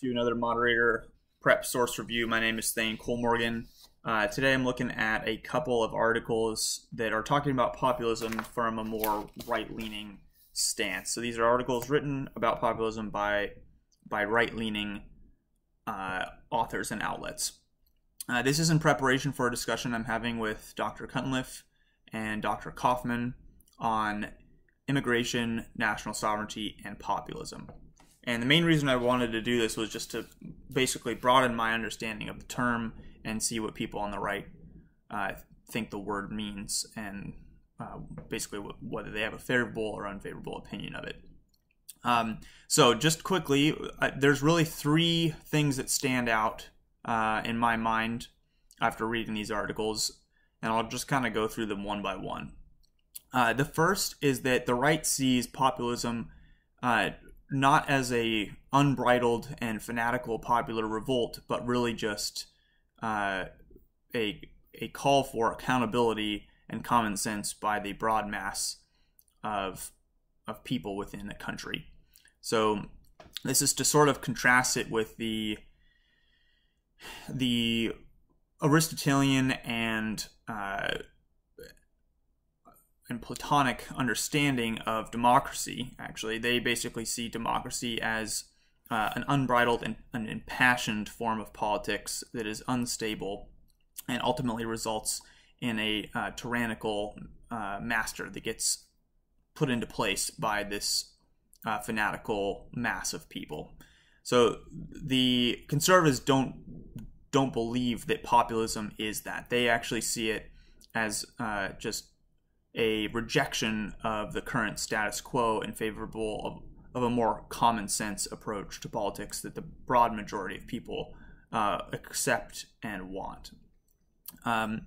to another moderator prep source review. My name is Thayne Kollmorgen. Uh, today I'm looking at a couple of articles that are talking about populism from a more right-leaning stance. So these are articles written about populism by by right-leaning uh, authors and outlets. Uh, this is in preparation for a discussion I'm having with Dr. Cunliffe and Dr. Kaufmann on immigration, national sovereignty, and populism. And the main reason I wanted to do this was just to basically broaden my understanding of the term and see what people on the right uh, think the word means and uh, basically whether they have a favorable or unfavorable opinion of it. Um, so, just quickly, uh, there's really three things that stand out uh, in my mind after reading these articles, and I'll just kind of go through them one by one. Uh, the first is that the right sees populism uh, not as a unbridled and fanatical popular revolt, but really just uh, a a call for accountability and common sense by the broad mass of of people within a country. So this is to sort of contrast it with the the Aristotelian and uh, and Platonic understanding of democracy, actually. They basically see democracy as uh, an unbridled and an impassioned form of politics that is unstable and ultimately results in a uh, tyrannical uh, master that gets put into place by this uh, fanatical mass of people. So the conservatives don't don't believe that populism is that. They actually see it as uh, just a rejection of the current status quo in favorable of, of a more common sense approach to politics that the broad majority of people uh, accept and want. Um,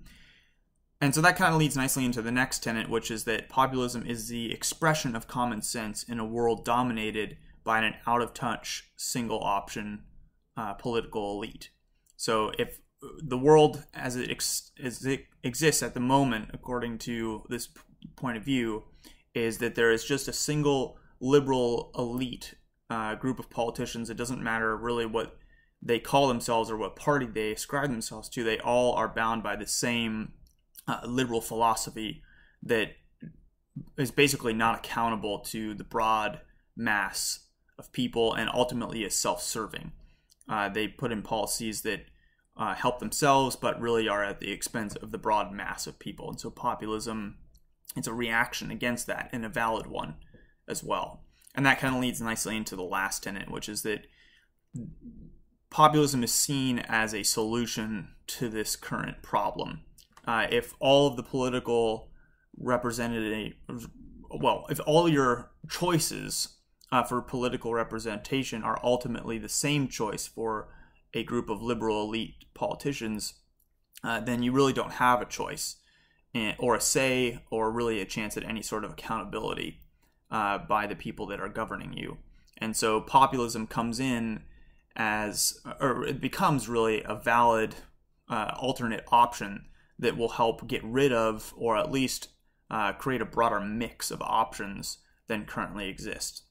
and so that kind of leads nicely into the next tenet, which is that populism is the expression of common sense in a world dominated by an out of touch, single option uh, political elite. So if the world as it, ex- as it exists at the moment, according to this p- point of view, is that there is just a single liberal elite uh, group of politicians. It doesn't matter really what they call themselves or what party they ascribe themselves to. They all are bound by the same uh, liberal philosophy that is basically not accountable to the broad mass of people and ultimately is self-serving. Uh, they put in policies that uh, help themselves, but really are at the expense of the broad mass of people. And so populism, it's a reaction against that and a valid one as well. And that kind of leads nicely into the last tenet, which is that populism is seen as a solution to this current problem. Uh, if all of the political representative, well, if all your choices uh, for political representation are ultimately the same choice for a group of liberal elite politicians, uh, then you really don't have a choice or a say or really a chance at any sort of accountability uh, by the people that are governing you. And so populism comes in as, or it becomes really a valid uh, alternate option that will help get rid of or at least uh, create a broader mix of options than currently exist.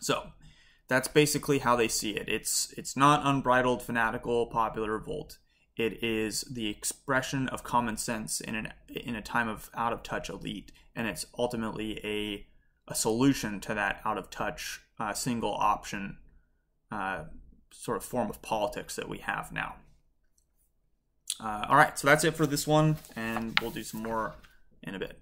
So, that's basically how they see it. It's it's not unbridled fanatical popular revolt. It is the expression of common sense in an in a time of out of touch elite, and it's ultimately a a solution to that out of touch uh, single option uh, sort of form of politics that we have now. Uh, all right, so that's it for this one, and we'll do some more in a bit.